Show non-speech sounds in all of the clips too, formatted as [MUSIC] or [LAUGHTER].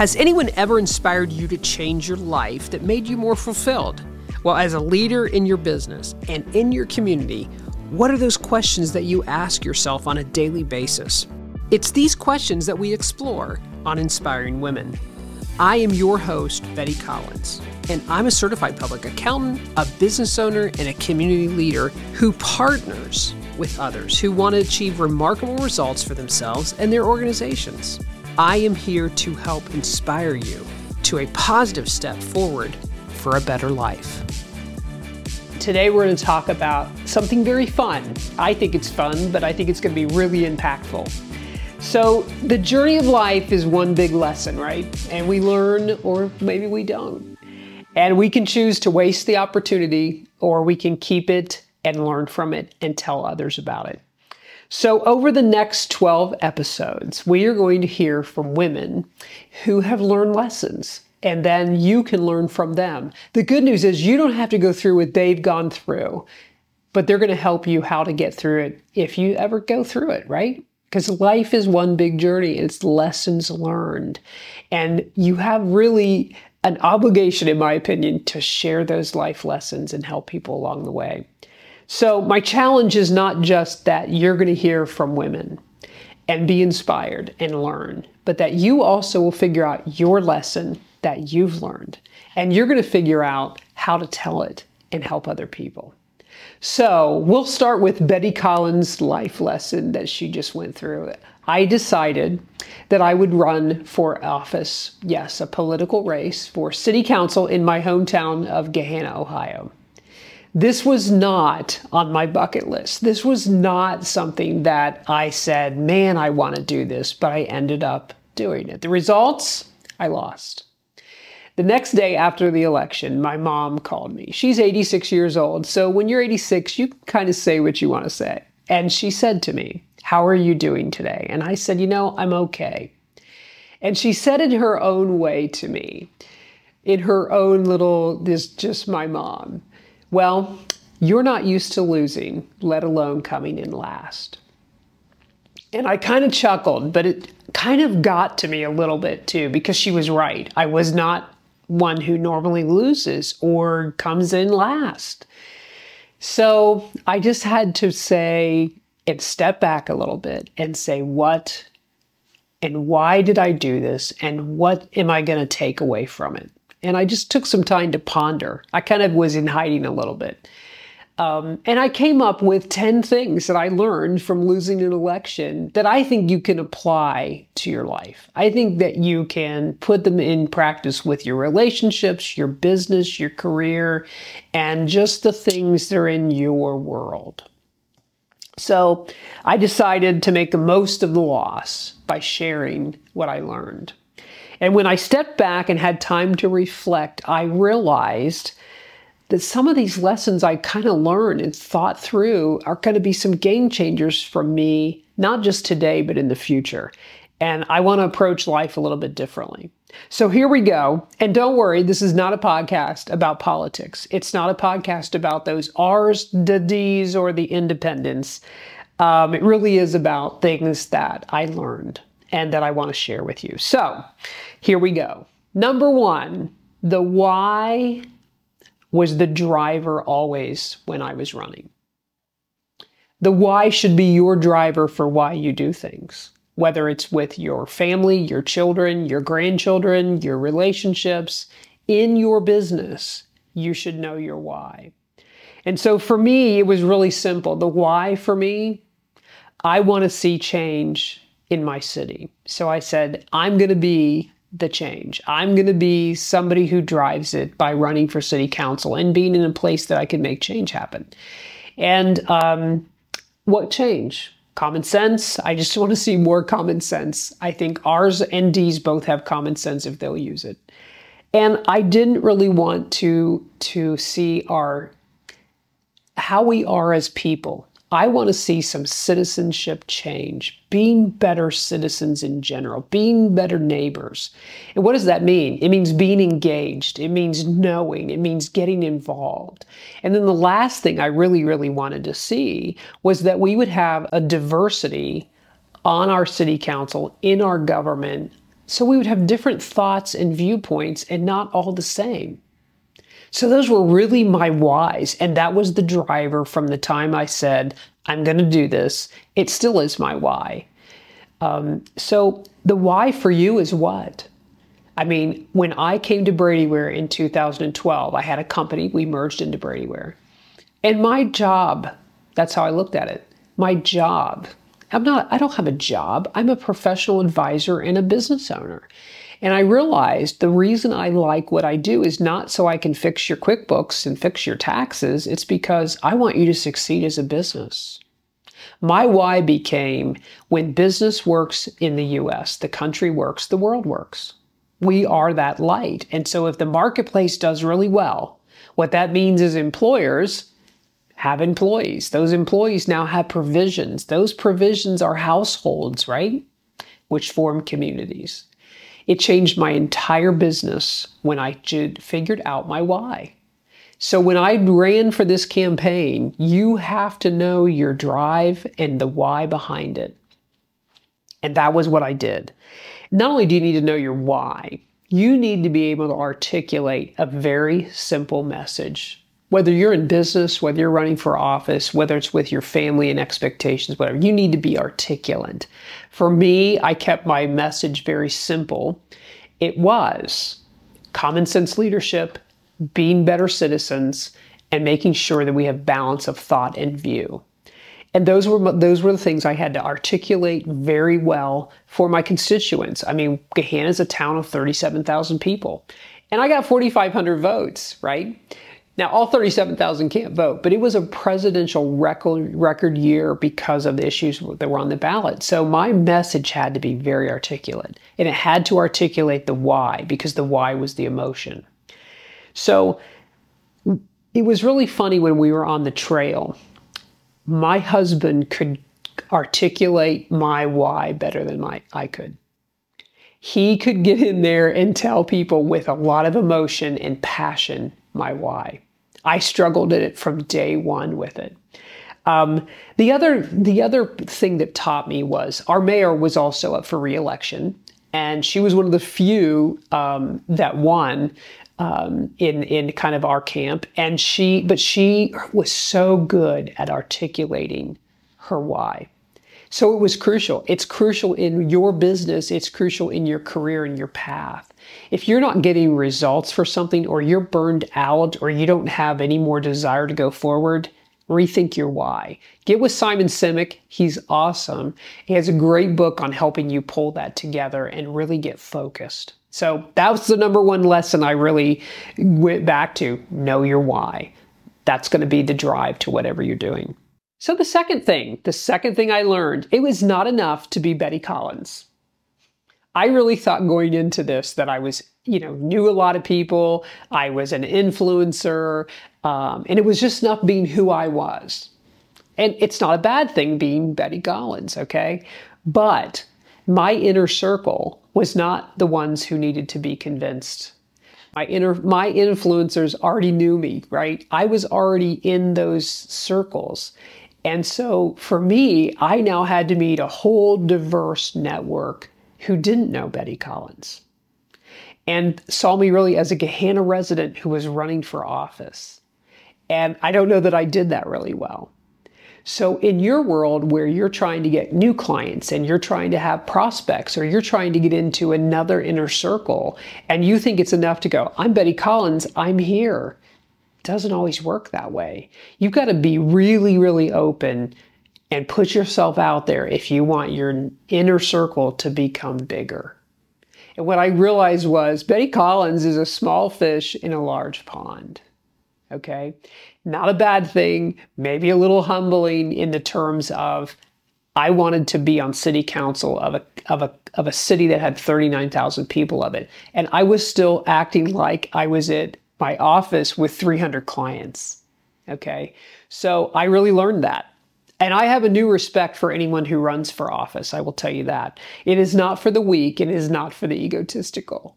Has anyone ever inspired you to change your life that made you more fulfilled? Well, as a leader in your business and in your community, what are those questions that you ask yourself on a daily basis? It's these questions that we explore on Inspiring Women. I am your host, Betty Collins, and I'm a certified public accountant, a business owner, and a community leader who partners with others who want to achieve remarkable results for themselves and their organizations. I am here to help inspire you to a positive step forward for a better life. Today, we're going to talk about something very fun. I think it's fun, but I think it's going to be really impactful. So, the journey of life is one big lesson, right? And we learn, or maybe we don't. And we can choose to waste the opportunity, or we can keep it and learn from it and tell others about it. So, over the next 12 episodes, we are going to hear from women who have learned lessons, and then you can learn from them. The good news is you don't have to go through what they've gone through, but they're going to help you how to get through it if you ever go through it, right? Because life is one big journey, it's lessons learned. And you have really an obligation, in my opinion, to share those life lessons and help people along the way. So, my challenge is not just that you're going to hear from women and be inspired and learn, but that you also will figure out your lesson that you've learned. And you're going to figure out how to tell it and help other people. So, we'll start with Betty Collins' life lesson that she just went through. I decided that I would run for office, yes, a political race for city council in my hometown of Gahanna, Ohio. This was not on my bucket list. This was not something that I said, man, I want to do this, but I ended up doing it. The results, I lost. The next day after the election, my mom called me. She's 86 years old, so when you're 86, you kind of say what you want to say. And she said to me, How are you doing today? And I said, You know, I'm okay. And she said in her own way to me, in her own little, this just my mom. Well, you're not used to losing, let alone coming in last. And I kind of chuckled, but it kind of got to me a little bit too, because she was right. I was not one who normally loses or comes in last. So I just had to say and step back a little bit and say, what and why did I do this? And what am I going to take away from it? And I just took some time to ponder. I kind of was in hiding a little bit. Um, and I came up with 10 things that I learned from losing an election that I think you can apply to your life. I think that you can put them in practice with your relationships, your business, your career, and just the things that are in your world. So I decided to make the most of the loss by sharing what I learned. And when I stepped back and had time to reflect, I realized that some of these lessons I kind of learned and thought through are going to be some game changers for me, not just today, but in the future. And I want to approach life a little bit differently. So here we go. And don't worry, this is not a podcast about politics. It's not a podcast about those R's, the D's, or the independents. Um, it really is about things that I learned and that I want to share with you. So here we go. Number one, the why was the driver always when I was running. The why should be your driver for why you do things, whether it's with your family, your children, your grandchildren, your relationships, in your business, you should know your why. And so for me, it was really simple. The why for me, I want to see change in my city. So I said, I'm going to be the change. I'm going to be somebody who drives it by running for city council and being in a place that I can make change happen. And um, what change? Common sense. I just [LAUGHS] want to see more common sense. I think R's and D's both have common sense if they'll use it. And I didn't really want to to see our how we are as people I want to see some citizenship change, being better citizens in general, being better neighbors. And what does that mean? It means being engaged, it means knowing, it means getting involved. And then the last thing I really, really wanted to see was that we would have a diversity on our city council, in our government, So we would have different thoughts and viewpoints and not all the same. So those were really my whys. And that was the driver from the time I said, I'm going to do this. It still is my why. Um, so the why for you is what? I mean, when I came to Bradyware in 2012, I had a company, we merged into Bradyware. And my job, that's how I looked at it. My job, I'm not, I don't have a job. I'm a professional advisor and a business owner. And I realized the reason I like what I do is not so I can fix your QuickBooks and fix your taxes. It's because I want you to succeed as a business. My why became when business works in the US, the country works, the world works. We are that light. And so if the marketplace does really well, what that means is employers have employees. Those employees now have provisions. Those provisions are households, right? Which form communities. It changed my entire business when I figured out my why. So when I ran for this campaign, you have to know your drive and the why behind it. And that was what I did. Not only do you need to know your why, you need to be able to articulate a very simple message. Whether you're in business, whether you're running for office, whether it's with your family and expectations, whatever, you need to be articulate. For me, I kept my message very simple. It was common sense leadership being better citizens, and making sure that we have balance of thought and view. And those were those were the things I had to articulate very well for my constituents. I mean, Gahanna is a town of 37,000 people, and I got 4,500 votes. Right now, all 37,000 can't vote, but it was a presidential record record year because of the issues that were on the ballot. So my message had to be very articulate, and it had to articulate the why because the why was the emotion. So it was really funny when we were on the trail. My husband could articulate my why better than my, I could. He could get in there and tell people with a lot of emotion and passion my why. I struggled in it from day one with it. Um, the other the other thing that taught me was our mayor was also up for reelection, and she was one of the few um, that won um, in in kind of our camp, and she but she was so good at articulating her why. So it was crucial. It's crucial in your business. It's crucial in your career and your path. If you're not getting results for something, or you're burned out, or you don't have any more desire to go forward, rethink your why. Get with Simon Sinek. He's awesome. He has a great book on helping you pull that together and really get focused. So that was the number one lesson I really went back to know your why. That's going to be the drive to whatever you're doing. So the second thing, the second thing I learned, it was not enough to be Betty Collins. I really thought going into this that I was, you know, knew a lot of people, I was an influencer, um, and it was just enough being who I was. And it's not a bad thing being Betty Collins, okay? But my inner circle was not the ones who needed to be convinced. My inner my influencers already knew me, right? I was already in those circles. And so for me, I now had to meet a whole diverse network who didn't know Betty Collins and saw me really as a Gahanna resident who was running for office. And I don't know that I did that really well. So, in your world where you're trying to get new clients and you're trying to have prospects or you're trying to get into another inner circle and you think it's enough to go, I'm Betty Collins, I'm here. Doesn't always work that way. You've got to be really, really open and put yourself out there if you want your inner circle to become bigger. And what I realized was Betty Collins is a small fish in a large pond. Okay? Not a bad thing, maybe a little humbling in the terms of I wanted to be on city council of a of a of a city that had 39,000 people of it. And I was still acting like I was at my office with 300 clients. Okay? So I really learned that. And I have a new respect for anyone who runs for office, I will tell you that. It is not for the weak, it is not for the egotistical.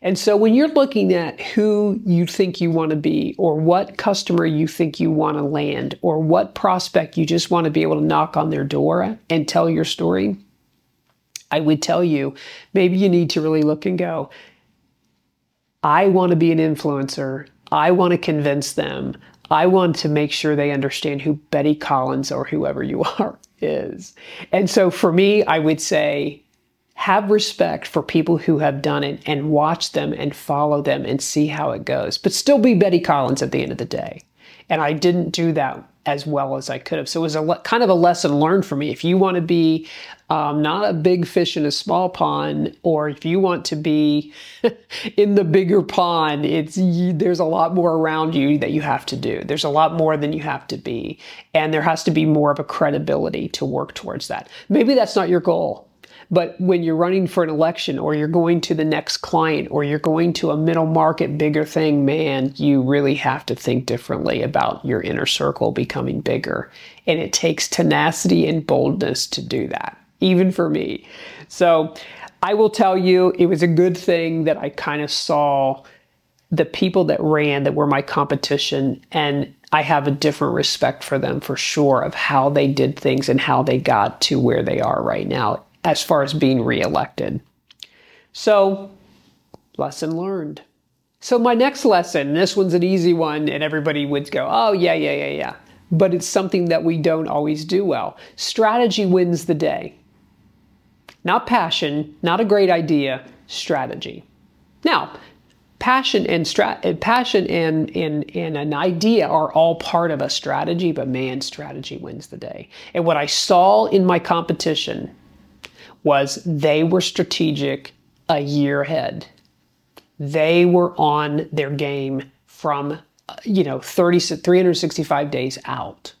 And so when you're looking at who you think you want to be, or what customer you think you want to land, or what prospect you just want to be able to knock on their door and tell your story, I would tell you maybe you need to really look and go, I want to be an influencer. I want to convince them. I want to make sure they understand who Betty Collins or whoever you [LAUGHS] are is. And so for me, I would say have respect for people who have done it and watch them and follow them and see how it goes, but still be Betty Collins at the end of the day. And I didn't do that as well as I could have. So it was a le- kind of a lesson learned for me. If you want to be um, not a big fish in a small pond, or if you want to be [LAUGHS] in the bigger pond, it's there's a lot more around you that you have to do. There's a lot more than you have to be, and there has to be more of a credibility to work towards that. Maybe that's not your goal. But when you're running for an election or you're going to the next client or you're going to a middle market bigger thing, man, you really have to think differently about your inner circle becoming bigger. And it takes tenacity and boldness to do that, even for me. So I will tell you, it was a good thing that I kind of saw the people that ran that were my competition and I have a different respect for them for sure of how they did things and how they got to where they are right now as far as being reelected. So, lesson learned. So, my next lesson, this one's an easy one, and everybody would go, oh, yeah, yeah, yeah, yeah. But it's something that we don't always do well. Strategy wins the day. Not passion, not a great idea, strategy. Now, passion and strat- uh, passion and, and, and an idea are all part of a strategy, but man, strategy wins the day. And what I saw in my competition was they were strategic a year ahead. They were on their game from, uh, you know, 30, 365 days out.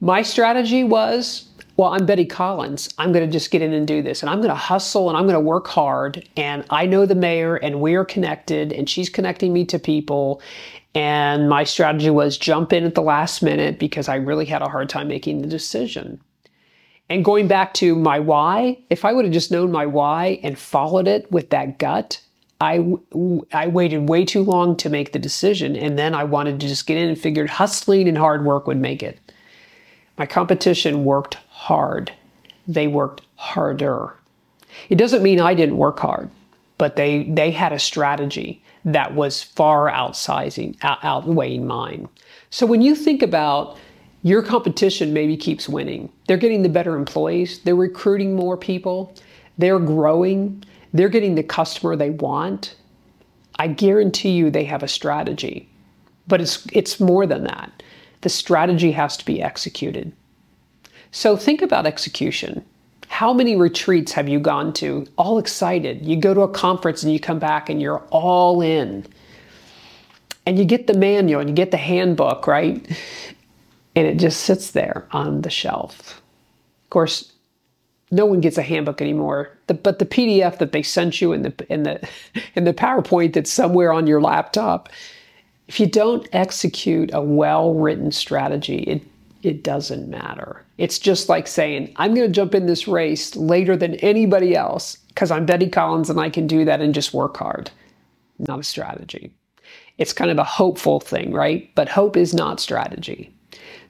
My strategy was, well, I'm Betty Collins. I'm going to just get in and do this. And I'm going to hustle and I'm going to work hard. And I know the mayor and we are connected and she's connecting me to people. And my strategy was jump in at the last minute because I really had a hard time making the decision. And going back to my why, if I would have just known my why and followed it with that gut, I, I waited way too long to make the decision. And then I wanted to just get in and figured hustling and hard work would make it. My competition worked hard. They worked harder. It doesn't mean I didn't work hard, but they, they had a strategy that was far outsizing, outweighing mine. So when you think about your competition maybe keeps winning. They're getting the better employees, they're recruiting more people, they're growing, they're getting the customer they want. I guarantee you they have a strategy. But it's it's more than that. The strategy has to be executed. So think about execution. How many retreats have you gone to all excited? You go to a conference and you come back and you're all in. And you get the manual and you get the handbook, right? And it just sits there on the shelf. Of course, no one gets a handbook anymore. The, but the PDF that they sent you in the in the [LAUGHS] in the PowerPoint that's somewhere on your laptop, if you don't execute a well-written strategy, it it doesn't matter. It's just like saying, I'm going to jump in this race later than anybody else because I'm Betty Collins and I can do that and just work hard. Not a strategy. It's kind of a hopeful thing, right? But hope is not strategy.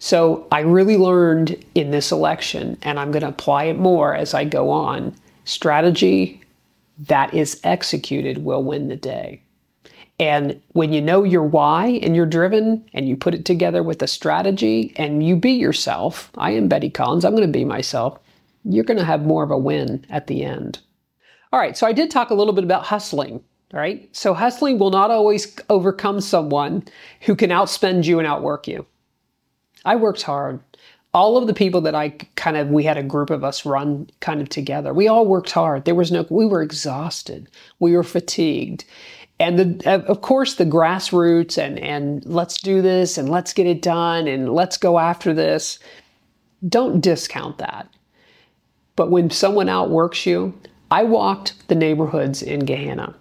So I really learned in this election, and I'm going to apply it more as I go on. Strategy that is executed will win the day. And when you know your why and you're driven and you put it together with a strategy and you be yourself, I am Betty Collins, I'm going to be myself, you're going to have more of a win at the end. All right, so I did talk a little bit about hustling, right? So hustling will not always overcome someone who can outspend you and outwork you. I worked hard. All of the people that I kind of, we had a group of us run kind of together. We all worked hard. There was no, we were exhausted. We were fatigued. And the, uh, of course, the grassroots and, and let's do this and let's get it done and let's go after this. Don't discount that. But when someone outworks you, I walked the neighborhoods in Gahanna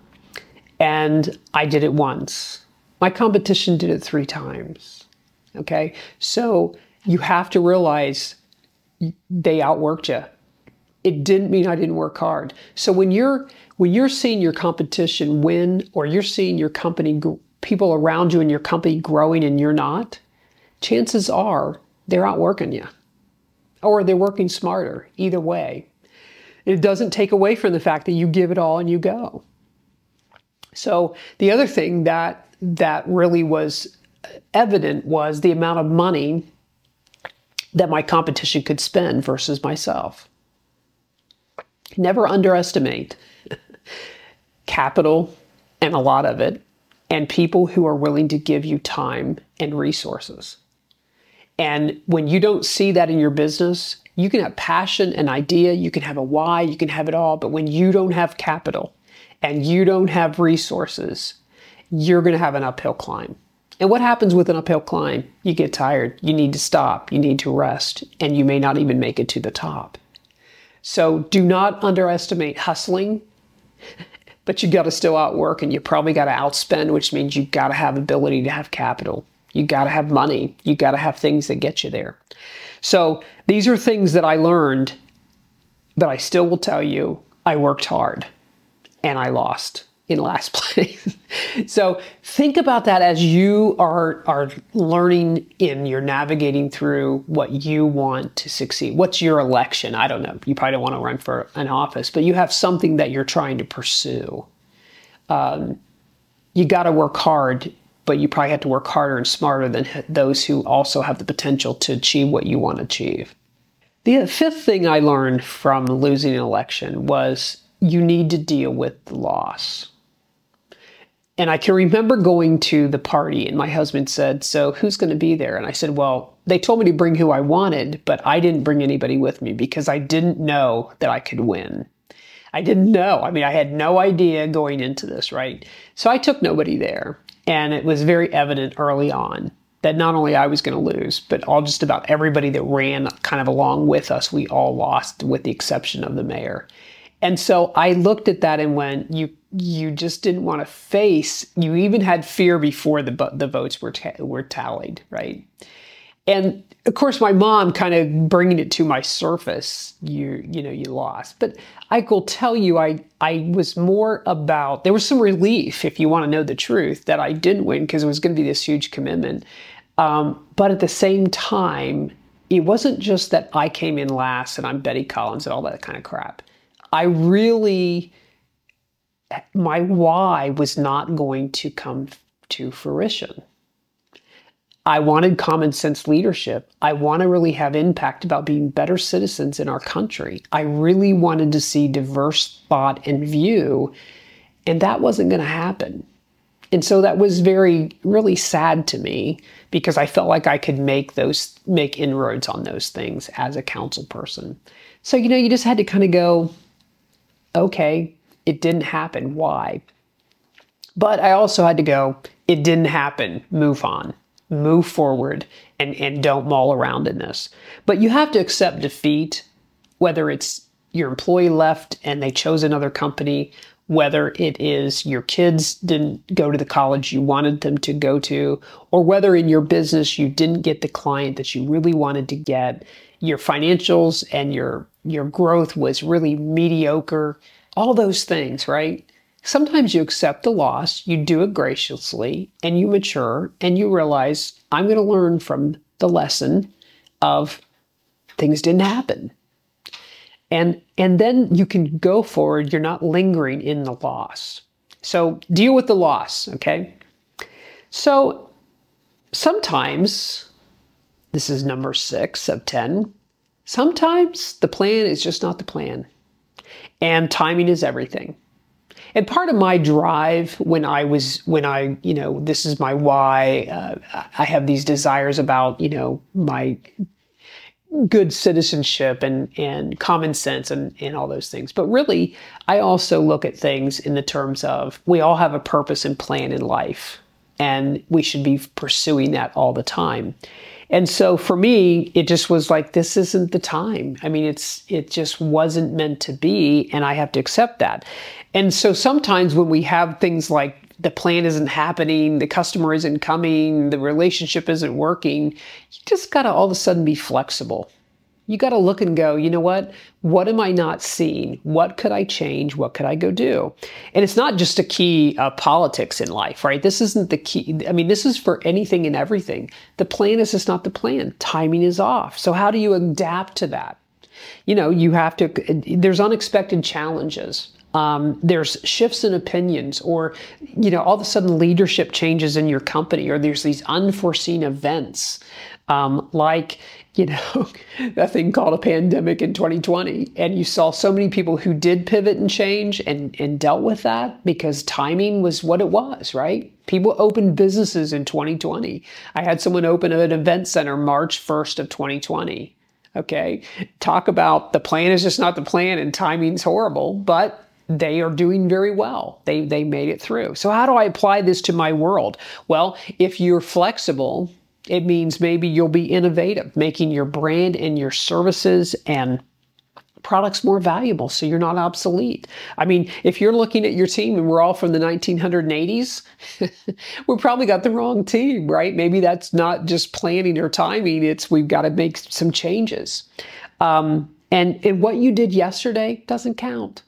and I did it once. My competition did it three times. Okay. So you have to realize they outworked you. It didn't mean I didn't work hard. So when you're when you're seeing your competition win or you're seeing your company people around you and your company growing and you're not, chances are they're outworking you or they're working smarter either way. It doesn't take away from the fact that you give it all and you go. So the other thing that that really was evident was the amount of money that my competition could spend versus myself. Never underestimate capital and a lot of it, and people who are willing to give you time and resources. And when you don't see that in your business, you can have passion, an idea, you can have a why, you can have it all, but when you don't have capital and you don't have resources, you're going to have an uphill climb. And what happens with an uphill climb? You get tired, you need to stop, you need to rest, and you may not even make it to the top. So do not underestimate hustling, but you got to still outwork and you probably got to outspend, which means you got to have ability to have capital. You got to have money. You got to have things that get you there. So these are things that I learned, but I still will tell you I worked hard and I lost in last [LAUGHS] place. so think about that as you are are learning in you're navigating through what you want to succeed. What's your election? I don't know. You probably don't want to run for an office, but you have something that you're trying to pursue. Um, you got to work hard, but you probably have to work harder and smarter than those who also have the potential to achieve what you want to achieve. The fifth thing I learned from losing an election was you need to deal with the loss. And I can remember going to the party, and my husband said, So who's going to be there? And I said, Well, they told me to bring who I wanted, but I didn't bring anybody with me because I didn't know that I could win. I didn't know. I mean, I had no idea going into this, right? So I took nobody there. And it was very evident early on that not only I was going to lose, but all just about everybody that ran kind of along with us, we all lost, with the exception of the mayor. And so I looked at that and went, you you just didn't want to face. You even had fear before the the votes were ta- were tallied, right? And of course, my mom kind of bringing it to my surface. You you know you lost, but I will tell you, I I was more about. There was some relief, if you want to know the truth, that I didn't win because it was going to be this huge commitment. Um, but at the same time, it wasn't just that I came in last and I'm Betty Collins and all that kind of crap. I really, my why was not going to come to fruition. I wanted common sense leadership. I want to really have impact about being better citizens in our country. I really wanted to see diverse thought and view, and that wasn't going to happen. And so that was very, really sad to me because I felt like I could make those, make inroads on those things as a council person. So, you know, you just had to kind of go, okay, it didn't happen. Why? But I also had to go, it didn't happen. Move on, move forward, and, and don't mull around in this. But you have to accept defeat, whether it's your employee left and they chose another company, whether it is your kids didn't go to the college you wanted them to go to, or whether in your business you didn't get the client that you really wanted to get, your financials and your your growth was really mediocre, all those things, right? Sometimes you accept the loss, you do it graciously, and you mature and you realize I'm going to learn from the lesson of things didn't happen. And and then you can go forward, you're not lingering in the loss. So deal with the loss, okay? So sometimes this is number 6 of 10 Sometimes the plan is just not the plan, and timing is everything. And part of my drive when I was, when I, you know, this is my why, uh, I have these desires about, you know, my good citizenship and, and common sense and, and all those things. But really, I also look at things in the terms of we all have a purpose and plan in life, and we should be pursuing that all the time. And so for me, it just was like, this isn't the time. I mean, it's, it just wasn't meant to be. And I have to accept that. And so sometimes when we have things like the plan isn't happening, the customer isn't coming, the relationship isn't working, you just got to all of a sudden be flexible you got to look and go, you know what? What am I not seeing? What could I change? What could I go do? And it's not just a key of politics in life, right? This isn't the key. I mean, this is for anything and everything. The plan is just not the plan. Timing is off. So how do you adapt to that? you know, you have to, there's unexpected challenges. Um, there's shifts in opinions, or, you know, all of a sudden leadership changes in your company, or there's these unforeseen events um, like, you know, [LAUGHS] that thing called a pandemic in 2020. And you saw so many people who did pivot and change and, and dealt with that because timing was what it was, right? People opened businesses in 2020. I had someone open an event center March 1st of 2020. Okay. Talk about the plan is just not the plan and timing's horrible, but they are doing very well. They they made it through. So how do I apply this to my world? Well, if you're flexible it means maybe you'll be innovative, making your brand and your services and products more valuable so you're not obsolete. I mean, if you're looking at your team and we're all from the 1980s, [LAUGHS] we probably got the wrong team, right? Maybe that's not just planning or timing, it's we've got to make some changes. Um, and, and what you did yesterday doesn't count.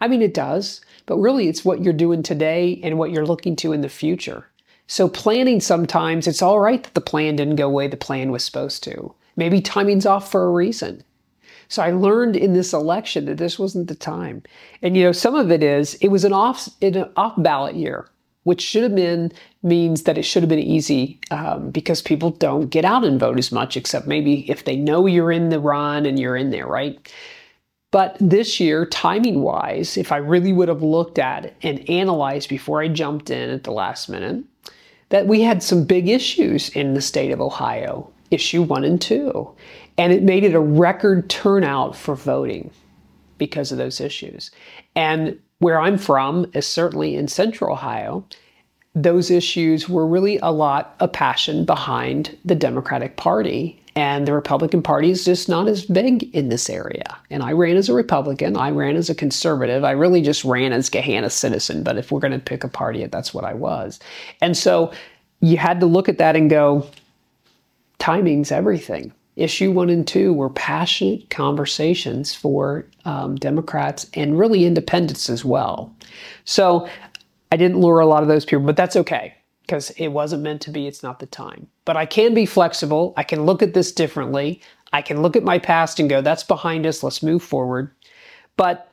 I mean, it does, but really it's what you're doing today and what you're looking to in the future. So planning sometimes it's all right that the plan didn't go the way the plan was supposed to. Maybe timing's off for a reason. So I learned in this election that this wasn't the time. And you know, some of it is it was an off an off ballot year, which should have been means that it should have been easy um, because people don't get out and vote as much, except maybe if they know you're in the run and you're in there, right? But this year, timing wise, if I really would have looked at and analyzed before I jumped in at the last minute, that we had some big issues in the state of Ohio, issue one and two. And it made it a record turnout for voting because of those issues. And where I'm from is certainly in central Ohio. Those issues were really a lot of passion behind the Democratic Party. And the Republican Party is just not as big in this area. And I ran as a Republican. I ran as a conservative. I really just ran as Gahanna citizen. But if we're going to pick a party, that's what I was. And so you had to look at that and go, timing's everything. Issue one and two were passionate conversations for um, Democrats and really independents as well. So I didn't lure a lot of those people, but that's okay because it wasn't meant to be. It's not the time. But I can be flexible. I can look at this differently. I can look at my past and go, that's behind us. Let's move forward. But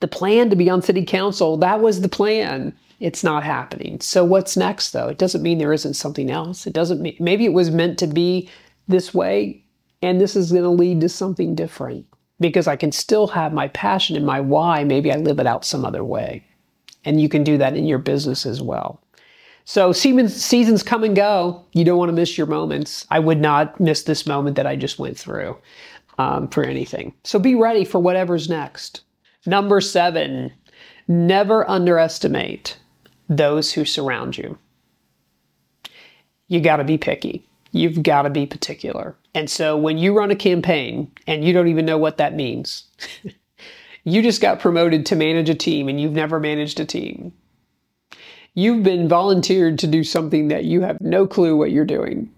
the plan to be on city council, that was the plan. It's not happening. So what's next though? It doesn't mean there isn't something else. It doesn't mean maybe it was meant to be this way and this is going to lead to something different because I can still have my passion and my why. Maybe I live it out some other way. And you can do that in your business as well. So seasons come and go. You don't want to miss your moments. I would not miss this moment that I just went through um, for anything. So be ready for whatever's next. Number seven, never underestimate those who surround you. You got to be picky. You've got to be particular. And so when you run a campaign and you don't even know what that means, [LAUGHS] you just got promoted to manage a team and you've never managed a team You've been volunteered to do something that you have no clue what you're doing.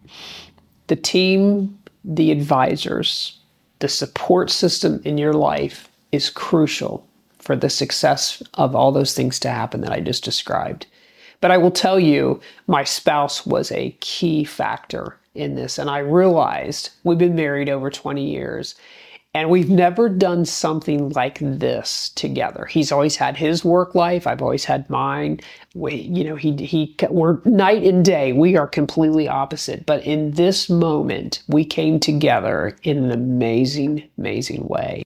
The team, the advisors, the support system in your life is crucial for the success of all those things to happen that I just described. But I will tell you, my spouse was a key factor in this. And I realized we've been married over 20 years and we've never done something like this together. He's always had his work life. I've always had mine. We, you know, he, he, we're night and day. We are completely opposite. But in this moment, we came together in an amazing, amazing way.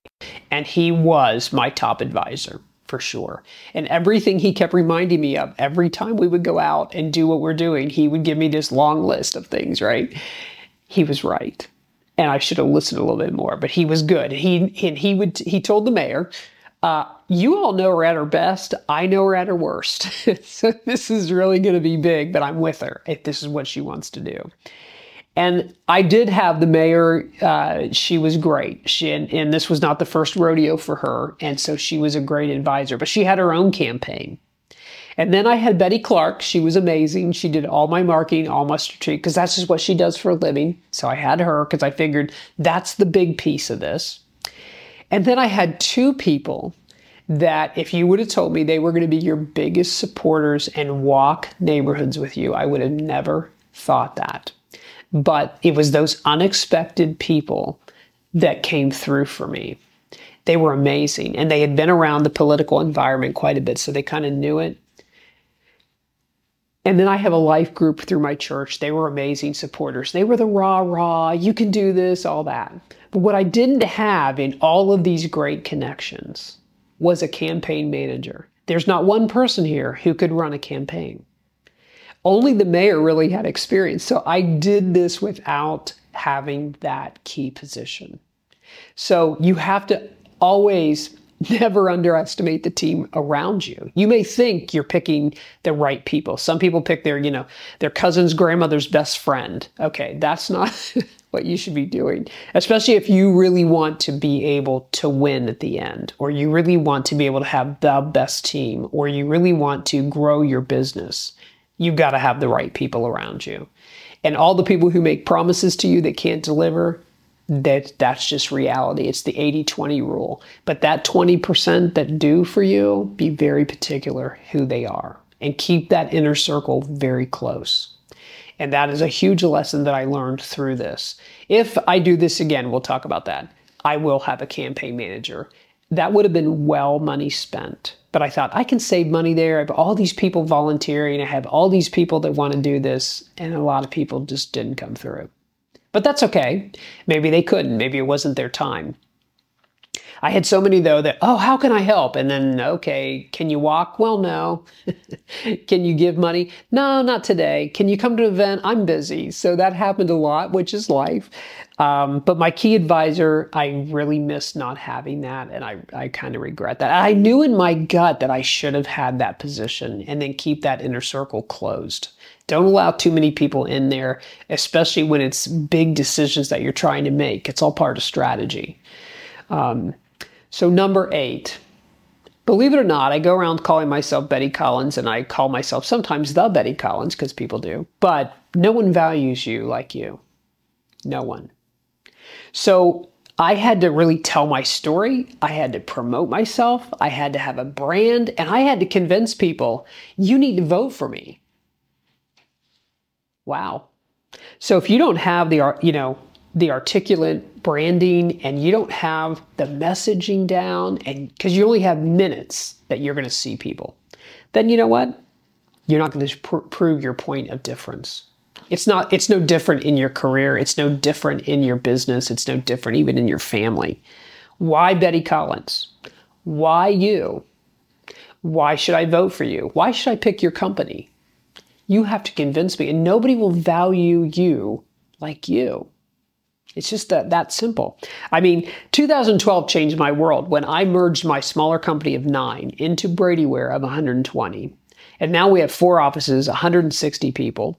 And he was my top advisor for sure. And everything he kept reminding me of every time we would go out and do what we're doing, he would give me this long list of things, right? He was right and I should have listened a little bit more. But he was good. He and he would he told the mayor, uh, "You all know her at her best. I know her at her worst. [LAUGHS] so this is really going to be big. But I'm with her if this is what she wants to do." And I did have the mayor. Uh, she was great. She and, and this was not the first rodeo for her, and so she was a great advisor. But she had her own campaign. And then I had Betty Clark. She was amazing. She did all my marketing, all my strategic, because that's just what she does for a living. So I had her because I figured that's the big piece of this. And then I had two people that if you would have told me they were going to be your biggest supporters and walk neighborhoods with you, I would have never thought that. But it was those unexpected people that came through for me. They were amazing and they had been around the political environment quite a bit, so they kind of knew it. And then I have a life group through my church. They were amazing supporters. They were the rah rah, you can do this, all that. But what I didn't have in all of these great connections was a campaign manager. There's not one person here who could run a campaign. Only the mayor really had experience. So I did this without having that key position. So you have to always never underestimate the team around you. You may think you're picking the right people. Some people pick their, you know, their cousin's grandmother's best friend. Okay, that's not [LAUGHS] what you should be doing, especially if you really want to be able to win at the end, or you really want to be able to have the best team, or you really want to grow your business. You've got to have the right people around you. And all the people who make promises to you that can't deliver, that that's just reality. It's the 80-20 rule. But that 20% that do for you, be very particular who they are and keep that inner circle very close. And that is a huge lesson that I learned through this. If I do this again, we'll talk about that. I will have a campaign manager. That would have been well money spent. But I thought I can save money there. I have all these people volunteering. I have all these people that want to do this. And a lot of people just didn't come through. But that's okay. Maybe they couldn't. Maybe it wasn't their time. I had so many though that, oh, how can I help? And then, okay, can you walk? Well, no. [LAUGHS] can you give money? No, not today. Can you come to an event? I'm busy. So that happened a lot, which is life. Um, but my key advisor, I really missed not having that. And I, I kind of regret that. I knew in my gut that I should have had that position and then keep that inner circle closed. Don't allow too many people in there, especially when it's big decisions that you're trying to make. It's all part of strategy. Um, so, number eight, believe it or not, I go around calling myself Betty Collins and I call myself sometimes the Betty Collins because people do, but no one values you like you. No one. So, I had to really tell my story. I had to promote myself. I had to have a brand and I had to convince people you need to vote for me. Wow. So if you don't have the, you know, the articulate branding and you don't have the messaging down and because you only have minutes that you're going to see people then you know what? You're not going to pr- prove your point of difference. It's not it's no different in your career. It's no different in your business. It's no different even in your family. Why betty collins? Why you? Why should i vote for you? Why should i pick your company you have to convince me and nobody will value you like you it's just that, that simple. I mean, 2012 changed my world when I merged my smaller company of nine into Bradyware of 120. And now we have four offices, 160 people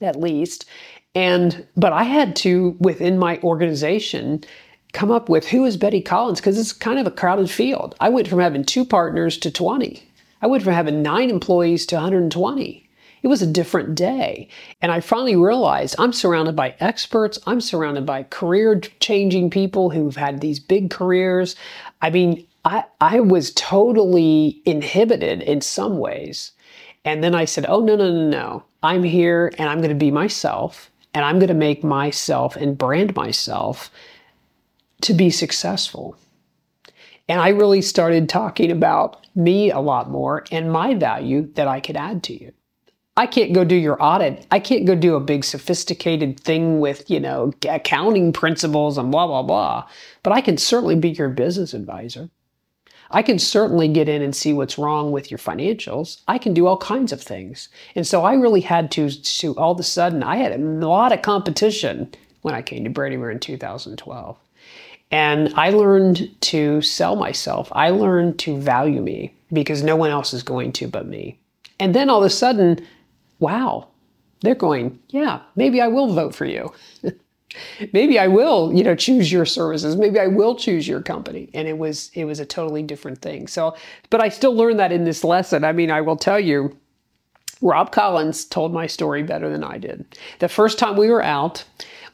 at least. And, but I had to, within my organization, come up with who is Betty Collins because it's kind of a crowded field. I went from having two partners to 20. I went from having nine employees to 120. It was a different day. And I finally realized I'm surrounded by experts. I'm surrounded by career changing people who've had these big careers. I mean, I, I was totally inhibited in some ways. And then I said, oh, no, no, no, no. I'm here and I'm going to be myself and I'm going to make myself and brand myself to be successful. And I really started talking about me a lot more and my value that I could add to you. I can't go do your audit. I can't go do a big sophisticated thing with, you know, accounting principles and blah, blah, blah. But I can certainly be your business advisor. I can certainly get in and see what's wrong with your financials. I can do all kinds of things. And so I really had to, to all of a sudden, I had a lot of competition when I came to Bradyware in 2012. And I learned to sell myself. I learned to value me because no one else is going to but me. And then all of a sudden, wow, they're going, yeah, maybe I will vote for you. [LAUGHS] maybe I will, you know, choose your services. Maybe I will choose your company. And it was it was a totally different thing. So, but I still learned that in this lesson. I mean, I will tell you, Rob Collins told my story better than I did. The first time we were out,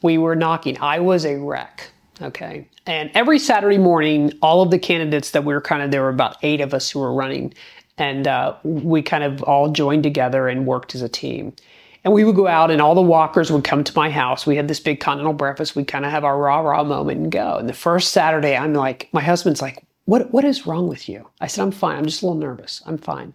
we were knocking. I was a wreck. Okay. And every Saturday morning, all of the candidates that we were kind of, there were about eight of us who were running and uh, we kind of all joined together and worked as a team. And we would go out, and all the walkers would come to my house. We had this big continental breakfast. We'd kind of have our rah rah moment and go. And the first Saturday, I'm like, my husband's like, what, what is wrong with you? I said, I'm fine. I'm just a little nervous. I'm fine.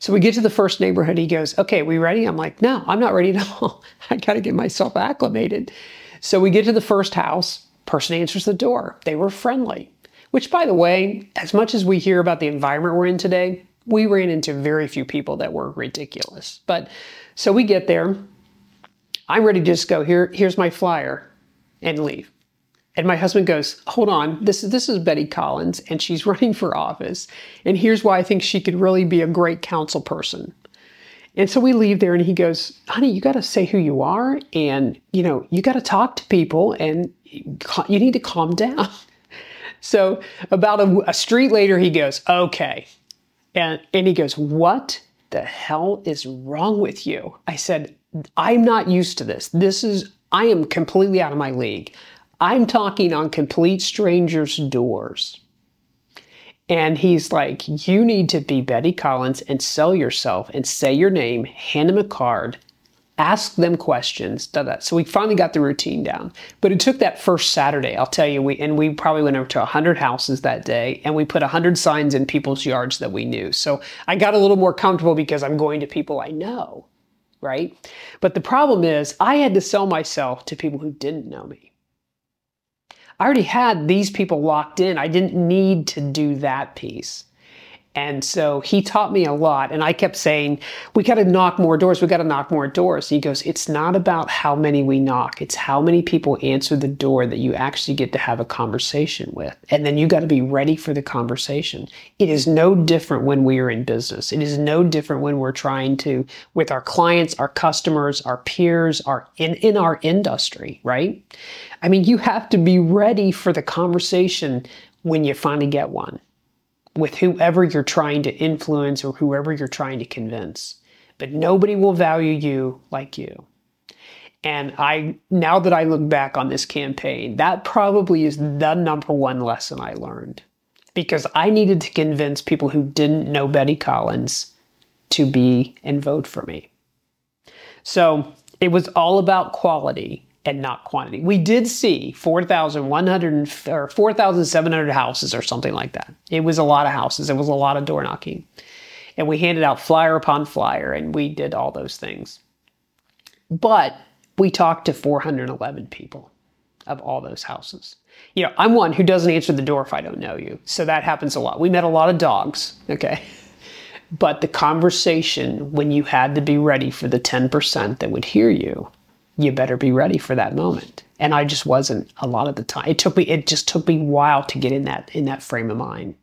So we get to the first neighborhood. He goes, Okay, we ready? I'm like, No, I'm not ready at all. [LAUGHS] I got to get myself acclimated. So we get to the first house. Person answers the door. They were friendly, which, by the way, as much as we hear about the environment we're in today, we ran into very few people that were ridiculous. But so we get there. I'm ready to just go, Here, here's my flyer and leave. And my husband goes, "Hold on, this is this is Betty Collins, and she's [LAUGHS] running for office. And here's why I think she could really be a great council person." And so we leave there, and he goes, "Honey, you got to say who you are, and you know you got to talk to people, and you need to calm down." [LAUGHS] So about a, a street later, he goes, "Okay," and and he goes, "What the hell is wrong with you?" I said, "I'm not used to this. This is." I am completely out of my league. I'm talking on complete strangers' doors. And he's like, You need to be Betty Collins and sell yourself and say your name, hand them a card, ask them questions. Da, da. So we finally got the routine down. But it took that first Saturday, I'll tell you, we and we probably went over to 100 houses that day and we put 100 signs in people's yards that we knew. So I got a little more comfortable because I'm going to people I know, right? But the problem is, I had to sell myself to people who didn't know me. I already had these people locked in. I didn't need to do that piece. And so he taught me a lot. And I kept saying, we got to knock more doors. We got to knock more doors. he goes, it's not about how many we knock. It's how many people answer the door that you actually get to have a conversation with. And then you got to be ready for the conversation. It is no different when we are in business. It is no different when we're trying to, with our clients, our customers, our peers, our in, in our industry, right? I mean, you have to be ready for the conversation when you finally get one with whoever you're trying to influence or whoever you're trying to convince. But nobody will value you like you. And I now that I look back on this campaign, that probably is the number one lesson I learned. Because I needed to convince people who didn't know Betty Collins to be and vote for me. So it was all about quality and not quantity. We did see 4,100 or 4,700 houses or something like that. It was a lot of houses. It was a lot of door knocking. And we handed out flyer upon flyer and we did all those things. But we talked to 411 people of all those houses. You know, I'm one who doesn't answer the door if I don't know you. So that happens a lot. We met a lot of dogs, okay? But the conversation when you had to be ready for the 10% that would hear you you better be ready for that moment. And I just wasn't a lot of the time. It took me, it just took me a while to get in that, in that frame of mind.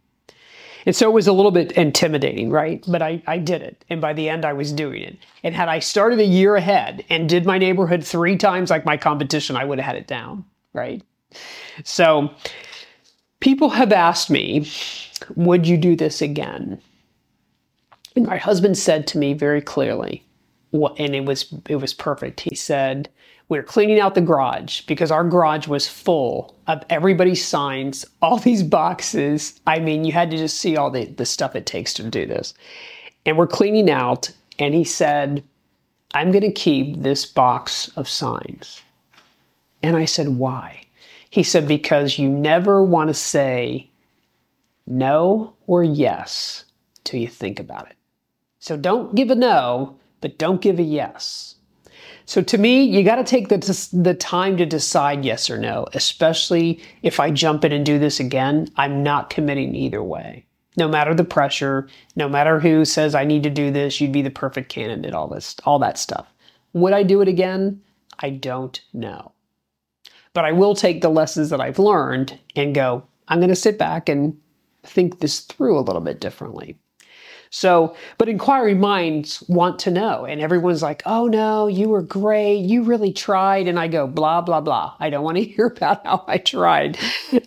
And so it was a little bit intimidating, right? But I, I did it. And by the end, I was doing it. And had I started a year ahead and did my neighborhood three times like my competition, I would have had it down, right? So people have asked me, would you do this again? And my husband said to me very clearly, and it was it was perfect. He said, "We're cleaning out the garage because our garage was full of everybody's signs, all these boxes. I mean, you had to just see all the, the stuff it takes to do this. And we're cleaning out, and he said, I'm going to keep this box of signs. And I said, Why? He said, Because you never want to say no or yes till you think about it. So don't give a no but don't give a yes. So to me, you got to take the, the time to decide yes or no, especially if I jump in and do this again, I'm not committing either way. No matter the pressure, no matter who says I need to do this, you'd be the perfect candidate, all this, all that stuff. Would I do it again? I don't know. But I will take the lessons that I've learned and go, I'm going to sit back and think this through a little bit differently. So, but inquiring minds want to know. And everyone's like, oh no, you were great. You really tried. And I go, blah, blah, blah. I don't want to [LAUGHS] hear about how I tried,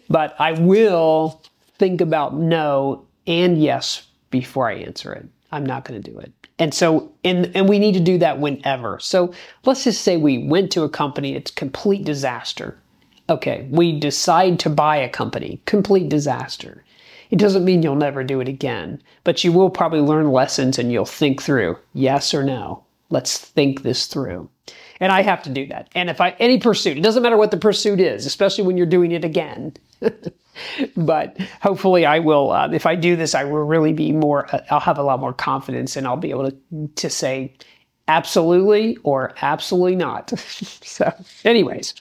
but I will think about no and yes before I answer it. I'm not going to do it. And so, and, and we need to do that whenever. So let's just say we went to a company, it's complete disaster. Okay, we decide to buy a company, complete disaster. It doesn't mean you'll never do it again, but you will probably learn lessons and you'll think through yes or no. Let's think this through. And I have to do that. And if I, any pursuit, it doesn't matter what the pursuit is, especially when you're doing it again. [LAUGHS] but hopefully I will, uh, if I do this, I will really be more, uh, I'll have a lot more confidence and I'll be able to, to say absolutely or absolutely not. [LAUGHS] so anyways,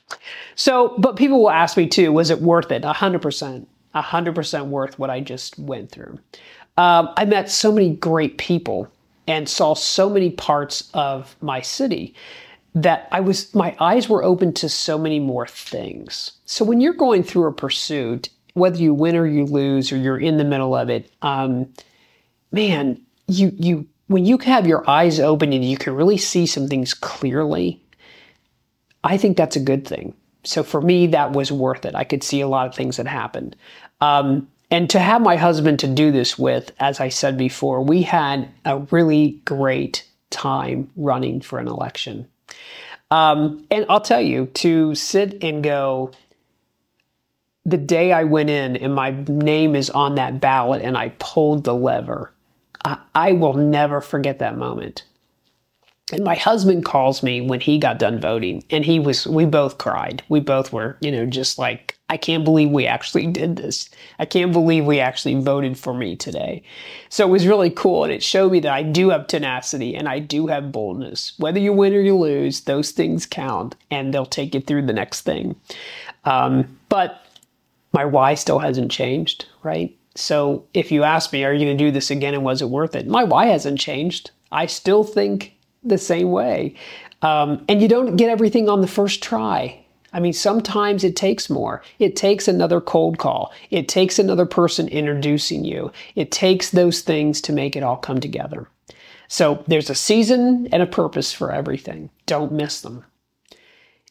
so, but people will ask me too, was it worth it? 100%, 100% worth what I just went through. Um, I met so many great people and saw so many parts of my city that I was my eyes were open to so many more things. So when you're going through a pursuit, whether you win or you lose or you're in the middle of it, um, man, you you when you have your eyes open and you can really see some things clearly, I think that's a good thing. So for me, that was worth it. I could see a lot of things that happened. Um, and to have my husband to do this with, as I said before, we had a really great time running for an election. Um, and I'll tell you, to sit and go, the day I went in and my name is on that ballot and I pulled the lever, I, I will never forget that moment. And my husband calls me when he got done voting, and he was, we both cried. We both were, you know, just like, I can't believe we actually [LAUGHS] did this. I can't believe we actually voted for me today. So it was really cool, and it showed me that I do have tenacity and I do have boldness. Whether you win or you lose, those things count, and they'll take you through the next thing. Um, but my why still hasn't changed, right? So if you ask me, are you going to do this again and was it worth it? My why hasn't changed. I still think the same way. Um, and you don't get everything on the first try. I mean, sometimes it takes more. It takes another cold call. It takes another person introducing you. It takes those things to make it all come together. So there's a season and a purpose for everything. Don't miss them.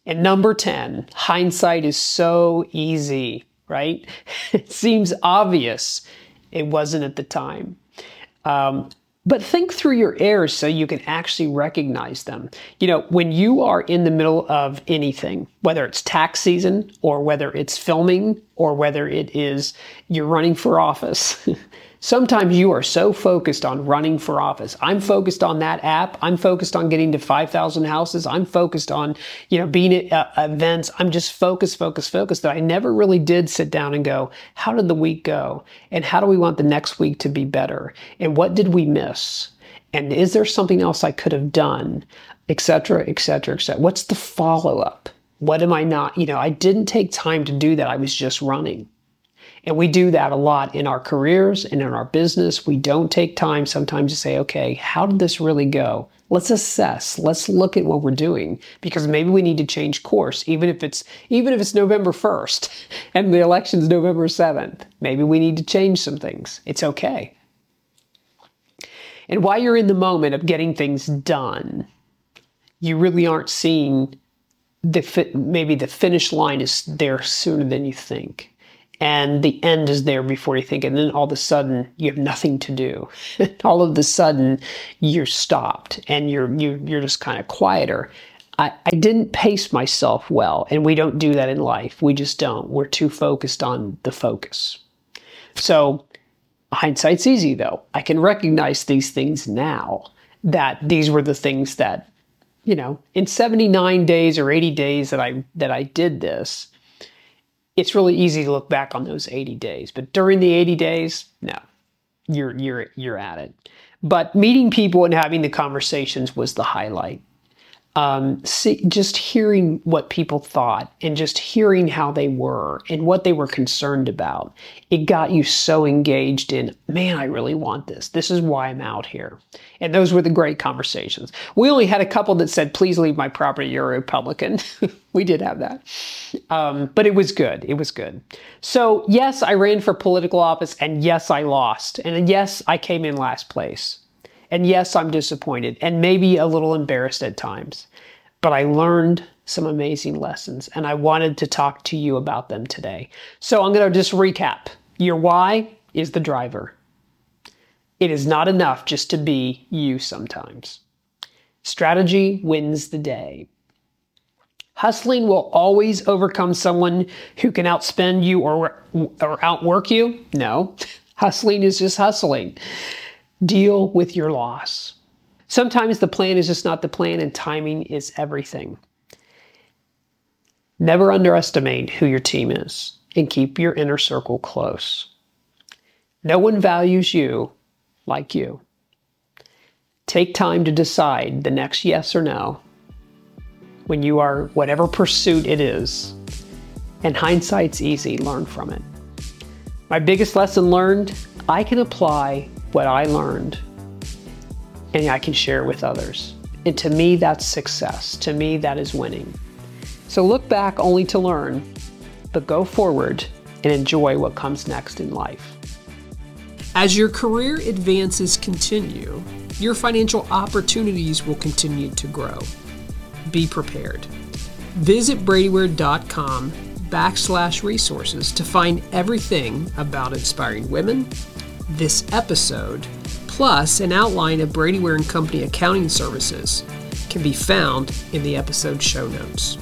And number 10, hindsight is so easy, right? [LAUGHS] it seems obvious. It wasn't at the time. Um, but think through your errors so you can actually recognize them. You know, when you are in the middle of anything, whether it's tax season or whether it's filming or whether it is you're running for office, [LAUGHS] Sometimes you are so focused on running for office. I'm focused on that app. I'm focused on getting to 5,000 houses. I'm focused on, you know, being at uh, events. I'm just focused, focused, focused that I never really did sit down and go, how did the week go? And how do we want the next week to be better? And what did we miss? And is there something else I could have done? Et cetera, et cetera, et cetera. What's the follow up? What am I not? You know, I didn't take time to do that. I was just running. And we do that a lot in our careers and in our business. We don't take time sometimes to say, okay, how did this really go? Let's assess. Let's look at what we're doing because maybe we need to change course, even if it's even if it's November 1st [LAUGHS] and the election's November 7th. Maybe we need to change some things. It's okay. And while you're in the moment of getting things done, you really aren't seeing the maybe the finish line is there sooner than you think and the end is there before you think and then all of a sudden you have nothing to do. [LAUGHS] All of a sudden you're stopped and you're you're, you're just kind of quieter. I, I didn't pace myself well and we don't do that in life. We just don't. We're too focused on the focus. So hindsight's easy though. I can recognize these things now that these were the things that you know in 79 days or 80 days that i that i did this it's really easy to look back on those 80 days, but during the 80 days, no, you're you're you're at it. But meeting people and having the conversations was the highlight um, see, just hearing what people thought and just hearing how they were and what they were concerned about, it got you so engaged in, man, I really want this. This is why I'm out here. And those were the great conversations. We only had a couple that said, please leave my property, you're a Republican. [LAUGHS] we did have that. Um, but it was good. It was good. So, yes, I ran for political office, and yes, I lost. And yes, I came in last place. And yes, I'm disappointed and maybe a little embarrassed at times, but I learned some amazing lessons and I wanted to talk to you about them today. So I'm going to just recap. Your why is the driver. It is not enough just to be you sometimes. Strategy wins the day. Hustling will always overcome someone who can outspend you or, or outwork you. No, [LAUGHS] hustling is just hustling. Deal with your loss. Sometimes the plan is just not the plan, and timing is everything. Never underestimate who your team is and keep your inner circle close. No one values you like you. Take time to decide the next yes or no when you are whatever pursuit it is. And hindsight's easy, learn from it. My biggest lesson learned I can apply what I learned and I can share with others. And to me, that's success. To me, that is winning. So look back only to learn, but go forward and enjoy what comes next in life. As your career advances continue, your financial opportunities will continue to grow. Be prepared. Visit bradyware.com backslash resources to find everything about inspiring women, this episode, plus an outline of Brady Ware & Company accounting services can be found in the episode show notes.